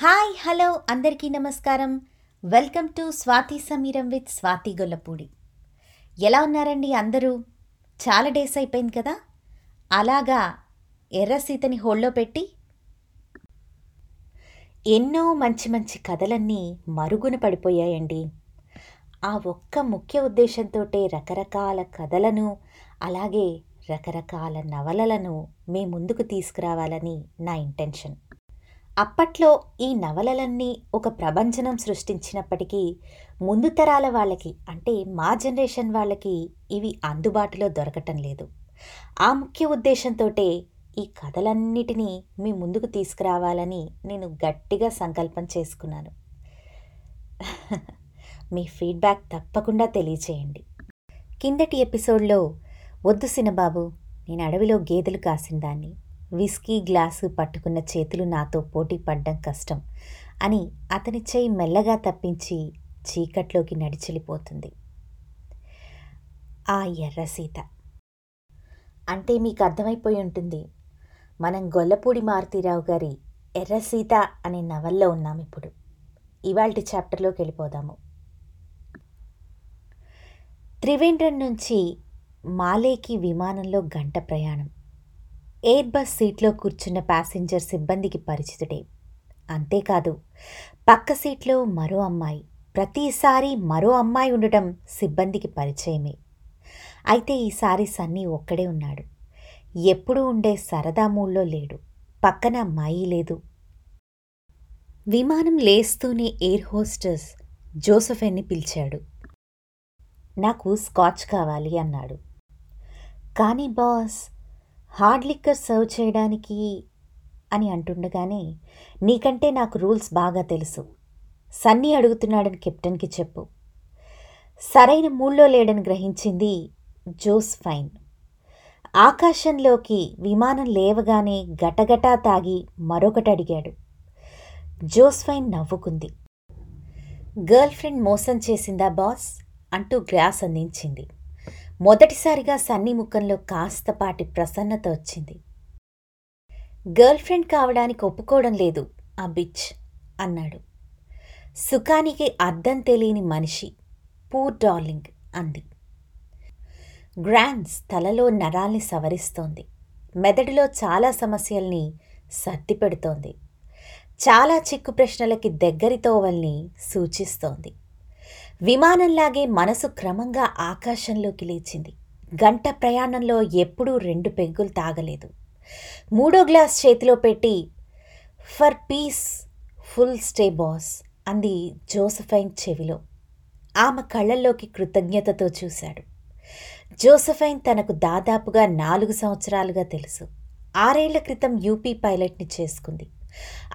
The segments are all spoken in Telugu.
హాయ్ హలో అందరికీ నమస్కారం. Welcome to Swathi Sameeram with Swathi Gollapudi. ఎలా ఉన్నారండి అందరూ? చాలా డేస్ అయిపోయింది కదా? అలాగా ఎర్ర సీతని హోల్లో పెట్టి ఎన్నో మంచి మంచి కథలన్నీ మరుగున పడిపోయాయండి. ఆ ఒక్క ముఖ్య ఉద్దేశంతో రకరకాల కథలను అలాగే రకరకాల నవలలను మీ ముందుకు తీసుకురావాలని నా ఇంటెన్షన్. అప్పట్లో ఈ నవలలన్నీ ఒక ప్రభంజనం సృష్టించినప్పటికీ ముందు తరాల వాళ్ళకి అంటే మా జనరేషన్ వాళ్ళకి ఇవి అందుబాటులో దొరకటం లేదు. ఆ ముఖ్య ఉద్దేశంతోటే ఈ కథలన్నిటినీ మీ ముందుకు తీసుకురావాలని నేను గట్టిగా సంకల్పం చేసుకున్నాను. మీ ఫీడ్బ్యాక్ తప్పకుండా తెలియచేయండి. కిందటి ఎపిసోడ్లో వద్దు సినబాబు నేను అడవిలో గేదెలు కాసిందాన్ని విస్కీ గ్లాసు పట్టుకున్న చేతులు నాతో పోటీ పడ్డం కష్టం అని అతని చేయి మెల్లగా తప్పించి చీకట్లోకి నడిచెళ్ళిపోతుంది. ఆ ఎర్ర సీత. అంటే మీకు అర్థమైపోయి ఉంటుంది. మనం గొల్లపూడి మారుతీరావు గారి ఎర్ర సీత అనే నవల్లో ఉన్నాం ఇప్పుడు. ఇవాల్టి చాప్టర్లోకి వెళ్ళిపోదాము. త్రివేంద్రం నుంచి మాలేకి విమానంలో గంట ప్రయాణం. ఎయిర్ బస్ సీట్లో కూర్చున్న ప్యాసింజర్ సిబ్బందికి పరిచితుడే. అంతేకాదు పక్క సీట్లో మరో అమ్మాయి ప్రతిసారి మరో అమ్మాయి ఉండటం సిబ్బందికి పరిచయమే. అయితే ఈసారి సన్నీ ఒక్కడే ఉన్నాడు. ఎప్పుడూ ఉండే సరదా మూల్లో లేడు. పక్కన అమ్మాయి లేదు. విమానం లేస్తూనే ఎయిర్ హోస్టెస్ జోసఫెన్ని పిలిచాడు. నాకు స్కాచ్ కావాలి అన్నాడు. కానీ బాస్ హార్డ్ లిక్కర్ సర్వ్ చేయడానికి అని అంటుండగానే నీకంటే నాకు రూల్స్ బాగా తెలుసు. సన్నీ అడుగుతున్నాడని కెప్టెన్కి చెప్పు. సరైన మూడ్లో లేడని గ్రహించింది జోస్ ఫైన్. ఆకాశంలోకి విమానం లేవగానే గటగటా తాగి మరొకటి అడిగాడు. జోస్ఫైన్ నవ్వుకుంది. గర్ల్ ఫ్రెండ్ మోసం చేసిందా బాస్? అంటూ గ్లాస్ అందించింది. మొదటిసారిగా సన్నీ ముఖంలో కాస్తపాటి ప్రసన్నత వచ్చింది. గర్ల్ ఫ్రెండ్ కావడానికి ఒప్పుకోవడం లేదు ఆ బిచ్ అన్నాడు. సుఖానికి అర్థం తెలియని మనిషి పూర్ డార్లింగ్ అంది. గ్రాండ్స్ తలలో నరాల్ని సవరిస్తోంది. మెదడులో చాలా సమస్యల్ని సర్ది పెడుతోంది చాలా చిక్కు ప్రశ్నలకి దగ్గరి తోవల్ని సూచిస్తోంది. విమానంలాగే మనసు క్రమంగా ఆకాశంలోకి లేచింది. గంట ప్రయాణంలో ఎప్పుడూ రెండు పెగ్గులు తాగలేదు. మూడో గ్లాస్ చేతిలో పెట్టి for peaceful stay boss అంది జోసఫైన్ చెవిలో. ఆమె కళ్ళల్లోకి కృతజ్ఞతతో చూశాడు. జోసఫైన్ తనకు దాదాపుగా నాలుగు సంవత్సరాలుగా తెలుసు. ఆరేళ్ళ క్రితం యూపీ పైలట్ని చేసుకుంది.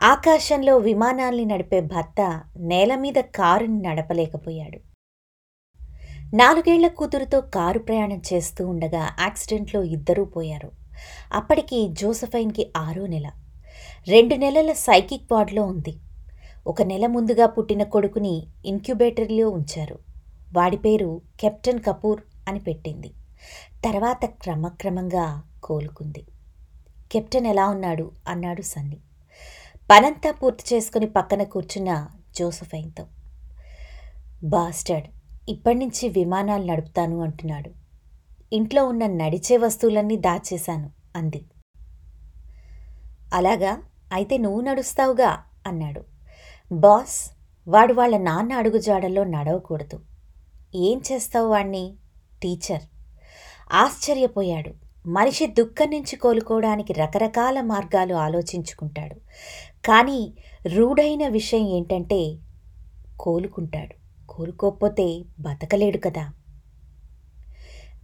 ఆకాశంలో విమానాల్ని నడిపే భర్త నేల మీద కారుని నడపలేకపోయాడు. నాలుగేళ్ళ కూతురుతో కారు ప్రయాణం చేస్తూ ఉండగా యాక్సిడెంట్లో ఇద్దరూ పోయారు. అప్పటికి జోసఫైన్కి ఆరో నెల. రెండు నెలల సైకిక్ వార్డులో ఉంది. ఒక నెల ముందుగా పుట్టిన కొడుకుని ఇన్క్యుబేటర్లో ఉంచారు. వాడి పేరు కెప్టెన్ కపూర్ అని పెట్టింది. తర్వాత క్రమక్రమంగా కోలుకుంది. కెప్టెన్ ఎలా ఉన్నాడు? అన్నాడు సన్నీ. పనంతా పూర్తి చేసుకుని పక్కన కూర్చున్న జోసఫైన్తో బాస్టర్డ్ ఇప్పటి నుంచి విమానాలు నడుపుతాను అంటున్నాడు. ఇంట్లో ఉన్న నడిచే వస్తువులన్నీ దాచేశాను అంది. అలాగా? అయితే నువ్వు నడుస్తావుగా అన్నాడు. బాస్ వాడు వాళ్ళ నాన్న అడుగుజాడల్లో నడవకూడదు. ఏం చేస్తావు వాణ్ణి? టీచర్. ఆశ్చర్యపోయాడు. మనిషి దుఃఖం నుంచి కోలుకోవడానికి రకరకాల మార్గాలు ఆలోచించుకుంటాడు. కానీ రూఢైన విషయం ఏంటంటే కోలుకుంటాడు. కోలుకోకపోతే బతకలేడు కదా.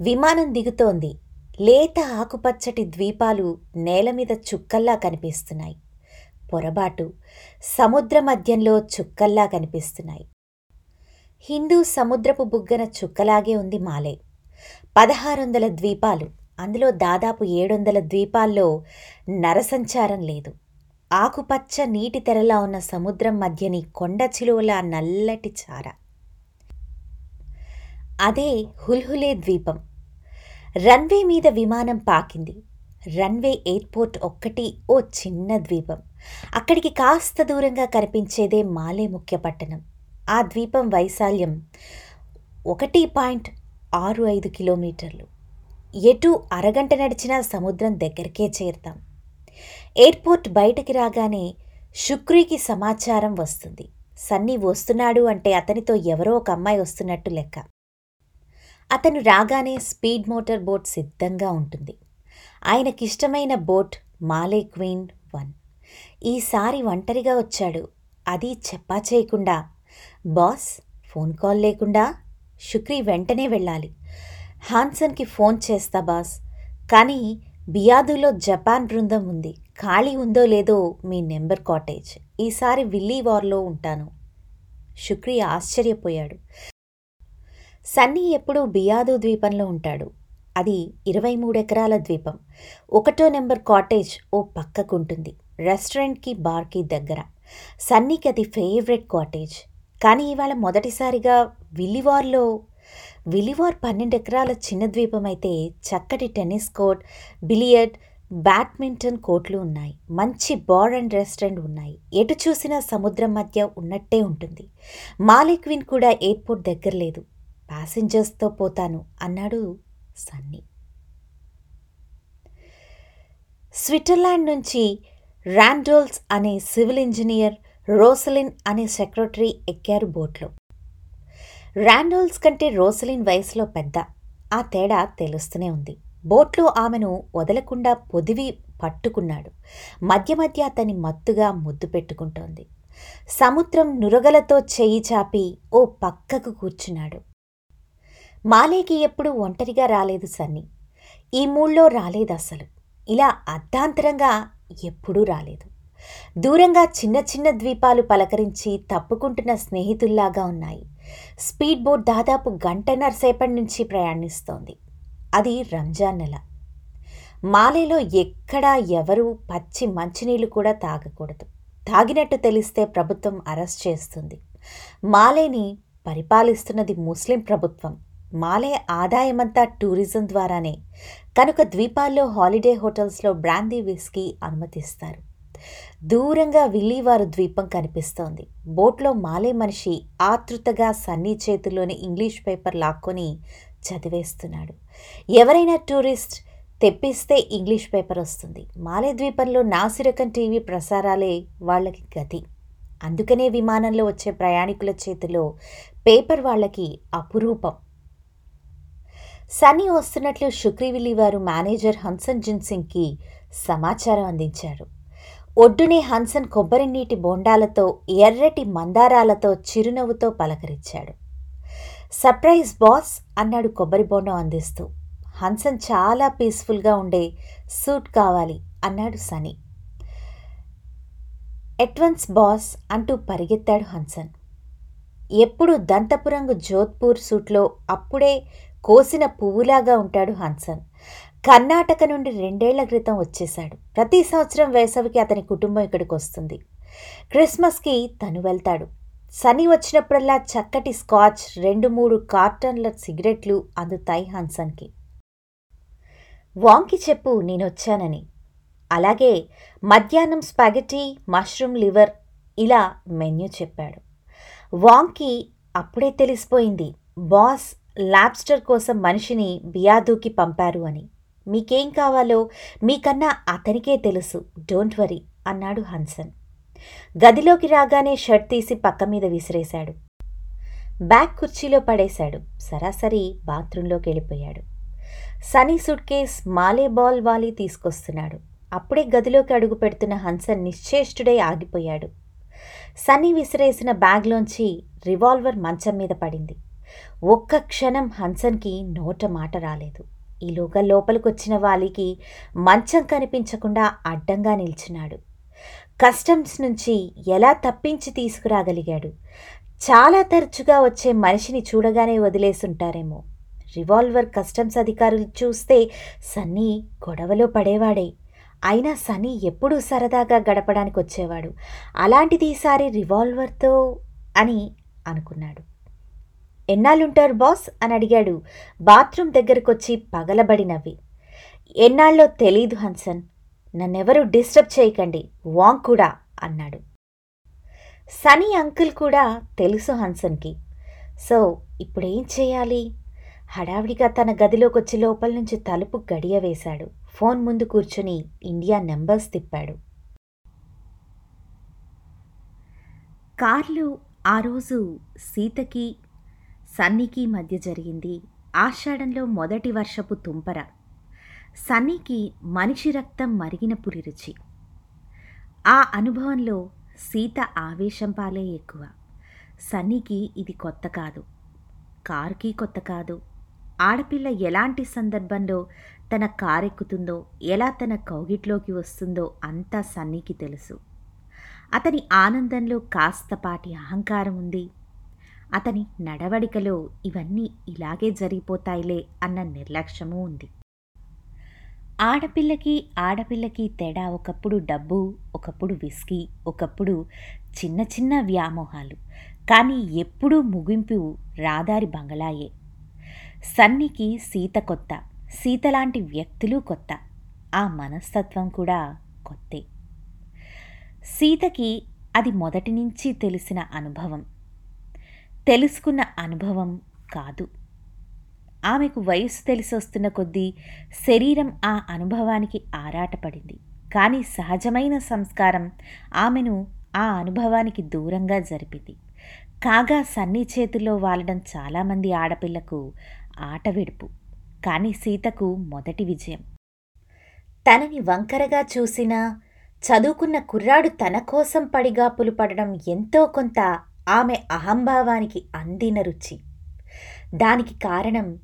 విమానం దిగుతోంది. లేత ఆకుపచ్చటి ద్వీపాలు నేల మీద చుక్కల్లా కనిపిస్తున్నాయి. పొరబాటు సముద్ర మధ్యంలో చుక్కల్లా కనిపిస్తున్నాయి. హిందూ సముద్రపు బుగ్గన చుక్కలాగే ఉంది మాలే. పదహారొందల ద్వీపాలు. అందులో దాదాపు ఏడొందల ద్వీపాల్లో నరసంచారం లేదు. ఆకుపచ్చ నీటి తెరలా ఉన్న సముద్రం మధ్యని కొండ చిలువల నల్లటి చార. అదే హుల్హులే ద్వీపం. రన్వే మీద విమానం పాకింది. రన్వే ఎయిర్పోర్ట్ ఒక్కటి ఓ చిన్న ద్వీపం. అక్కడికి కాస్త దూరంగా కనిపించేదే మాలే ముఖ్య పట్టణం. ఆ ద్వీపం వైశాల్యం ఒకటి పాయింట్ ఆరు ఐదు కిలోమీటర్లు. ఎటు అరగంట నడిచినా సముద్రం దగ్గరికే చేరుతాం. ఎయిర్పోర్ట్ బయటకి రాగానే శుక్రీకి సమాచారం వస్తుంది. సన్నీ వస్తున్నాడు అంటే అతనితో ఎవరో ఒక అమ్మాయి వస్తున్నట్టు లెక్క. అతను రాగానే స్పీడ్ మోటార్ బోట్ సిద్ధంగా ఉంటుంది. ఆయనకిష్టమైన బోట్ మాలే క్వీన్ వన్. ఈసారి ఒంటరిగా వచ్చాడు. అది చెప్పా చేయకుండా బాస్ ఫోన్ కాల్ లేకుండా శుక్రీ వెంటనే వెళ్ళాలి. హాన్సన్కి ఫోన్ చేస్తా బాస్. కానీ బియాదులో జపాన్ బృందం ఉంది. ఖాళీ ఉందో లేదో మీ నెంబర్ కాటేజ్. ఈసారి విల్లీ వార్లో ఉంటాను. శుక్రి ఆశ్చర్యపోయాడు. సన్నీ ఎప్పుడూ బియాదు ద్వీపంలో ఉంటాడు. అది ఇరవై మూడెకరాల ద్వీపం. ఒకటో నెంబర్ కాటేజ్ ఓ పక్కకుంటుంది. రెస్టారెంట్కి బార్కి దగ్గర. సన్నీకి అది ఫేవరెట్ కాటేజ్. కానీ ఇవాళ మొదటిసారిగా విల్లివార్లో విలివార్ పన్నెండు ఎకరాల చిన్న ద్వీపం అయితే చక్కటి టెన్నిస్ కోర్ట్ బిలియర్డ్ బ్యాడ్మింటన్ కోర్ట్లు ఉన్నాయి. మంచి బార్ అండ్ రెస్టారెంట్ ఉన్నాయి. ఎటు చూసినా సముద్రం మధ్య ఉన్నట్టే ఉంటుంది. మాలిక్విన్ కూడా ఎయిర్పోర్ట్ దగ్గర లేదు. ప్యాసింజర్స్తో పోతాను అన్నాడు సన్నీ. స్విట్జర్లాండ్ నుంచి ర్యాండోల్స్ అనే సివిల్ ఇంజనీర్ రోసలిన్ అనే సెక్రటరీ ఎక్కారు బోట్లో. ర్యాండోల్స్ కంటే రోసలిన్ వయసులో పెద్ద. ఆ తేడా తెలుస్తూనే ఉంది. బోట్లో ఆమెను వదలకుండా పొదివి పట్టుకున్నాడు. మధ్య మధ్య అతని మత్తుగా ముద్దు పెట్టుకుంటోంది. సముద్రం నురగలతో చెయ్యి చాపి ఓ పక్కకు కూర్చున్నాడు. మాలేకి ఎప్పుడూ ఒంటరిగా రాలేదు సన్నీ. ఈ మూళ్ళో రాలేదు అసలు ఇలా అర్ధాంతరంగా ఎప్పుడూ రాలేదు. దూరంగా చిన్న చిన్న ద్వీపాలు పలకరించి తప్పుకుంటున్న స్నేహితుల్లాగా ఉన్నాయి. స్పీడ్ బోట్ దాదాపు గంటన్నర సేపటి నుంచి ప్రయాణిస్తోంది. అది రంజాన్ నెల. మాలేలో ఎక్కడా ఎవరూ పచ్చి మంచినీళ్ళు కూడా తాగకూడదు. తాగినట్టు తెలిస్తే ప్రభుత్వం అరెస్ట్ చేస్తుంది. మాలేని పరిపాలిస్తున్నది ముస్లిం ప్రభుత్వం. మాలే ఆదాయమంతా టూరిజం ద్వారానే. కనుక ద్వీపాల్లో హాలిడే హోటల్స్లో బ్రాందీ విస్కీ అనుమతిస్తారు. దూరంగా విల్లీవారు ద్వీపం కనిపిస్తోంది. బోట్లో మాలే మనిషి ఆతృతగా సన్నీ చేతిలోని ఇంగ్లీష్ పేపర్ లాక్కొని చదివేస్తున్నాడు. ఎవరైనా టూరిస్ట్ తెప్పిస్తే ఇంగ్లీష్ పేపర్ వస్తుంది. మాలే ద్వీపంలో నాసిరకం టీవీ ప్రసారాలే వాళ్ళకి గతి. అందుకనే విమానంలో వచ్చే ప్రయాణికుల చేతిలో పేపర్ వాళ్ళకి అపురూపం. సన్నీ వస్తున్నట్లు శుక్రీవిల్లి వారు మేనేజర్ హన్సన్ జిన్సింగ్కి సమాచారం అందించారు ఒడ్డునే హన్సన్ కొబ్బరి నీటి బోండాలతో ఎర్రటి మందారాలతో చిరునవ్వుతో పలకరించాడు. సర్ప్రైజ్ బాస్ అన్నాడు కొబ్బరి బోండం అందిస్తూ. హన్సన్ చాలా పీస్ఫుల్గా ఉండే సూట్ కావాలి అన్నాడు సనీ. ఎట్వన్స్ బాస్ అంటూ పరిగెత్తాడు హన్సన్. ఎప్పుడు దంతపురంగు జోధ్పూర్ సూట్లో అప్పుడే కోసిన పువ్వులాగా ఉంటాడు హన్సన్. కర్ణాటక నుండి రెండేళ్ళ క్రితం వచ్చేశాడు. ప్రతి సంవత్సరం వేసవికి అతని కుటుంబం ఇక్కడికి వస్తుంది. క్రిస్మస్కి తను వెళ్తాడు. సని వచ్చినప్పుడల్లా చక్కటి స్కాచ్ రెండు మూడు కార్టన్ల సిగరెట్లు అందుతాయి హన్సన్కి. వాంకి చెప్పు నేనొచ్చానని అలాగే మధ్యాహ్నం స్పాగెటీ మష్రూమ్ లివర్ ఇలా మెన్యూ చెప్పాడు. వాంకి అప్పుడే తెలిసిపోయింది బాస్ లాబ్స్టర్ కోసం మనిషిని బియాదూకి పంపారు అని. మీకేం కావాలో మీకన్నా అతనికే తెలుసు. డోంట్ వరీ అన్నాడు హన్సన్. గదిలోకి రాగానే షర్ట్ తీసి పక్క మీద విసిరేశాడు. బ్యాగ్ కుర్చీలో పడేశాడు. సరాసరి బాత్రూంలోకి వెళ్ళిపోయాడు. సనీ సుట్కేస్ మాలే బాల్ వాలి తీసుకొస్తున్నాడు. అప్పుడే గదిలోకి అడుగు పెడుతున్న హన్సన్ నిశ్చేష్టుడై ఆగిపోయాడు. సన్నీ విసిరేసిన బ్యాగ్లోంచి రివాల్వర్ మంచం మీద పడింది. ఒక్క క్షణం హన్సన్కి నోట మాట రాలేదు. ఈలోగా లోపలికొచ్చిన వాలికి మంచం కనిపించకుండా అడ్డంగా నిల్చున్నాడు. కస్టమ్స్ నుంచి ఎలా తప్పించి తీసుకురాగలిగాడు? చాలా తరచుగా వచ్చే మనిషిని చూడగానే వదిలేసుంటారేమో. రివాల్వర్ కస్టమ్స్ అధికారులు చూస్తే సన్నీ గొడవలో పడేవాడే. అయినా సన్నీ ఎప్పుడూ సరదాగా గడపడానికి వచ్చేవాడు అలాంటిది ఈసారి రివాల్వర్తో అని అనుకున్నాడు. ఎన్నాళ్ళుంటారు బాస్? అని అడిగాడు. బాత్రూమ్ దగ్గరకొచ్చి పగలబడి నవ్వి. ఎన్నాళ్ళో తెలీదు హన్సన్. నన్నెవరూ డిస్టర్బ్ చేయకండి. వాంగ్ కూడా అన్నాడు. సనీ అంకుల్ కూడా తెలుసు హన్సన్కి. సో ఇప్పుడేం చేయాలి? హడావిడిగా తన గదిలోకొచ్చి లోపల నుంచి తలుపు గడియ వేశాడు. ఫోన్ ముందు కూర్చుని ఇండియా నెంబర్స్ తిప్పాడు. కార్లు ఆ రోజు సీతకి సన్నీకి మధ్య జరిగింది ఆషాఢంలో మొదటి వర్షపు తుంపర. సన్నీకి మనిషి రక్తం మరిగిన పులి రుచి. ఆ అనుభవంలో సీత ఆవేశం పాలే ఎక్కువ. సన్నీకి ఇది కొత్త కాదు. కారుకి కొత్త కాదు. ఆడపిల్ల ఎలాంటి సందర్భంలో తన కారెక్కుతుందో ఎలా తన కౌగిట్లోకి వస్తుందో అంతా సన్నీకి తెలుసు. అతని ఆనందంలో కాస్తపాటి అహంకారం ఉంది. అతని నడవడికలో ఇవన్నీ ఇలాగే జరిగిపోతాయిలే అన్న నిర్లక్ష్యమూ ఉంది. ఆడపిల్లకి ఆడపిల్లకి తేడా ఒకప్పుడు డబ్బు ఒకప్పుడు విస్కీ ఒకప్పుడు చిన్న చిన్న వ్యామోహాలు. కానీ ఎప్పుడూ ముగింపు రాదారి బంగళాయే సన్నికి సీత కొత్త సీతలాంటి వ్యక్తులు కొత్త. ఆ మనస్తత్వం కూడా కొత్తే. సీతకి అది మొదటి నుంచి తెలిసిన అనుభవం. తెలుసుకున్న అనుభవం కాదు. ఆమెకు వయస్సు తెలిసి వస్తున్న కొద్దీ శరీరం ఆ అనుభవానికి ఆరాటపడింది. కానీ సహజమైన సంస్కారం ఆమెను ఆ అనుభవానికి దూరంగా జరిపింది. కాగా సన్నీ చేతుల్లో వాలడం చాలామంది ఆడపిల్లకు ఆట విడుపు కానీ సీతకు మొదటి విజయం. తనని వంకరగా చూసినా చదువుకున్న కుర్రాడు తన కోసం పడిగాపులు పడడం ఎంతో కొంత ఆమె అహంభావానికి అందిన రుచి. దానికి కారణం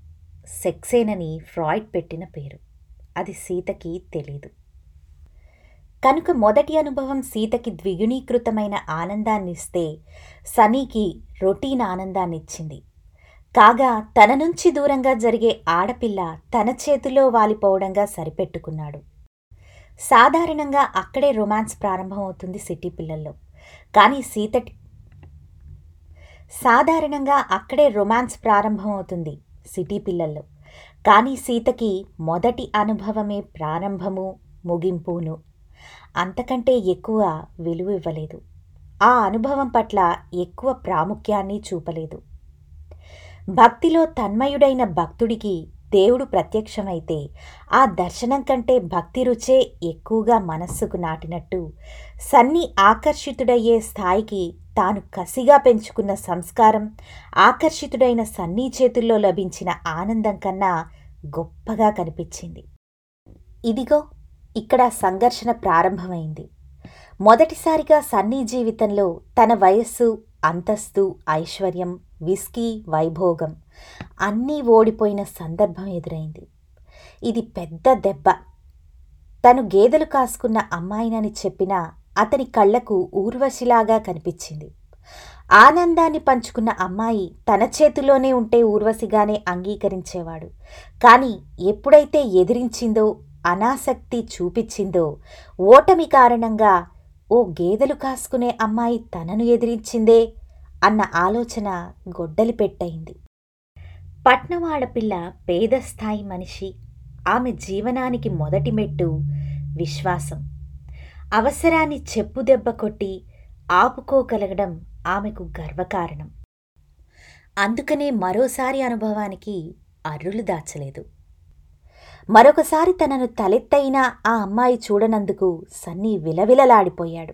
సెక్సేనని ఫ్రాయిడ్ పెట్టిన పేరు. అది సీతకి తెలీదు. కనుక మొదటి అనుభవం సీతకి ద్విగుణీకృతమైన ఆనందాన్నిస్తే సనీకి రొటీన్ ఆనందాన్నిచ్చింది. కాగా తన నుంచి దూరంగా జరిగే ఆడపిల్ల తన చేతిలో వాలిపోవడంగా సరిపెట్టుకున్నాడు. సాధారణంగా అక్కడే రొమాన్స్ ప్రారంభమవుతుంది సిటీ పిల్లల్లో. కానీ సీతటి సాధారణంగా అక్కడే రొమాన్స్ ప్రారంభమవుతుంది సిటీ పిల్లల్లో. కానీ సీతకి మొదటి అనుభవమే ప్రారంభము ముగింపును. అంతకంటే ఎక్కువ విలువ ఇవ్వలేదు. ఆ అనుభవం పట్ల ఎక్కువ ప్రాముఖ్యాన్ని చూపలేదు. భక్తిలో తన్మయుడైన భక్తుడికి దేవుడు ప్రత్యక్షమైతే ఆ దర్శనం కంటే భక్తి రుచే ఎక్కువగా మనస్సుకు నాటినట్టు సన్ని ఆకర్షితుడయ్యే స్థాయికి తాను కసిగా పెంచుకున్న సంస్కారం ఆకర్షితుడైన సన్నీ చేతుల్లో లభించిన ఆనందం కన్నా గొప్పగా కనిపించింది. ఇదిగో ఇక్కడ సంఘర్షణ ప్రారంభమైంది. మొదటిసారిగా సన్నీ జీవితంలో తన వయస్సు అంతస్తు ఐశ్వర్యం విస్కీ వైభోగం అన్నీ ఓడిపోయిన సందర్భం ఎదురైంది. ఇది పెద్ద దెబ్బ. తను గేదెలు కాసుకున్న అమ్మాయినని చెప్పినా అతని కళ్ళకు ఊర్వశిలాగా కనిపించింది. ఆనందాన్ని పంచుకున్న అమ్మాయి తన చేతిలోనే ఉంటే ఊర్వశిగానే అంగీకరించేవాడు. కానీ ఎప్పుడైతే ఎదిరించిందో అనాసక్తి చూపించిందో ఓటమి కారణంగా ఓ గేదెలు కాసుకునే అమ్మాయి తనను ఎదిరించిందే అన్న ఆలోచన గొడ్డలి పెట్టయింది పట్నవాడపిల్ల పేదస్థాయి మనిషి. ఆమె జీవనానికి మొదటి మెట్టు విశ్వాసం. అవసరాన్ని చెప్పు దెబ్బ కొట్టి ఆపుకోగలగడం ఆమెకు గర్వకారణం. అందుకనే మరోసారి అనుభవానికి అర్రులు దాచలేదు. మరొకసారి తనను తలెత్తైన ఆ అమ్మాయి చూడనందుకు సన్నీ విలవిలలాడిపోయాడు.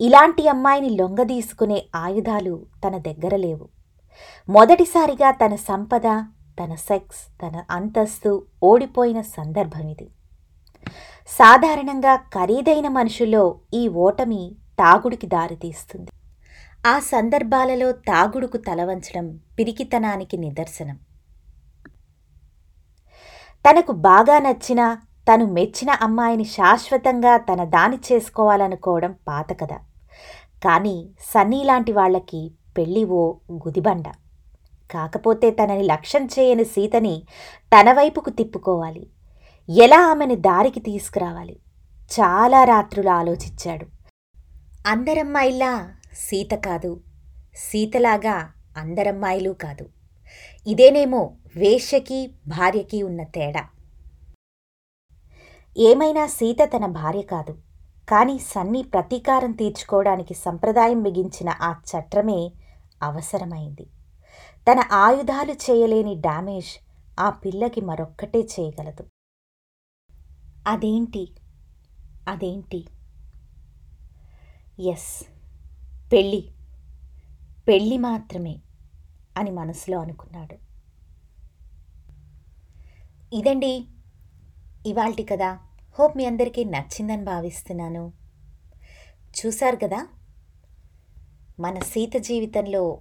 ఇలాంటి అమ్మాయిని లొంగదీసుకునే ఆయుధాలు తన దగ్గర లేవు. మొదటిసారిగా తన సంపద తన సెక్స్ తన అంతస్తు ఓడిపోయిన సందర్భం ఇది. సాధారణంగా ఖరీదైన మనుషుల్లో ఈ ఓటమి తాగుడికి దారితీస్తుంది. ఆ సందర్భాలలో తాగుడుకు తలవంచడం పిరికితనానికి నిదర్శనం. తనకు బాగా నచ్చిన తను మెచ్చిన అమ్మాయిని శాశ్వతంగా తన దాని చేసుకోవాలనుకోవడం పాత కథ. కానీ సన్నీ లాంటి వాళ్ళకి పెళ్ళి ఓ గుదిబండ. కాకపోతే తనని లక్ష్యం చేయని సీతని తన వైపుకు తిప్పుకోవాలి. ఎలా ఆమెని దారికి తీసుకురావాలి? చాలా రాత్రులు ఆలోచించాడు. అందరమ్మాయిలా సీత కాదు. సీతలాగా అందరమ్మాయిలు కాదు. ఇదేనేమో వేశ్యకి భార్యకి ఉన్న తేడా. ఏమైనా సీత తన భార్య కాదు. కానీ సన్నీ ప్రతీకారం తీర్చుకోవడానికి సంప్రదాయం బిగించిన ఆ చట్రమే అవసరమైంది. తన ఆయుధాలు చేయలేని డామేజ్ ఆ పిల్లకి మరొక్కటే చేయగలదు. అదేంటి? అదేంటి? ఎస్ పెళ్ళి. పెళ్ళి మాత్రమే అని మనసులో అనుకున్నాడు. ఇదండి ఇవాల్టి కదా హోప్ మీ అందరికీ నచ్చిందని భావిస్తున్నాను. చూశారు కదా? మన సీత జీవితంలో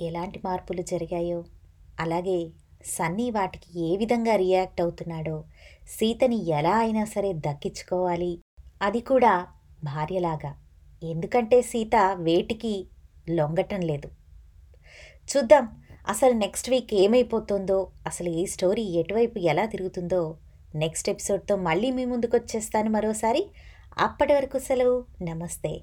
ఎలాంటి మార్పులు జరిగాయో? అలాగే సన్నీ వాటికి ఏ విధంగా రియాక్ట్ అవుతున్నాడో సీతని ఎలా అయినా సరే దక్కించుకోవాలి. అది కూడా భార్యలాగా. ఎందుకంటే సీత వేటికి లొంగటం లేదు. చూద్దాం అసలు నెక్స్ట్ వీక్ ఏమైపోతుందో అసలు ఈ స్టోరీ ఎటువైపు ఎలా తిరుగుతుందో నెక్స్ట్ ఎపిసోడ్తో మళ్ళీ మీ ముందుకు వచ్చేస్తాను మరోసారి. అప్పటి వరకు సెలవు. నమస్తే.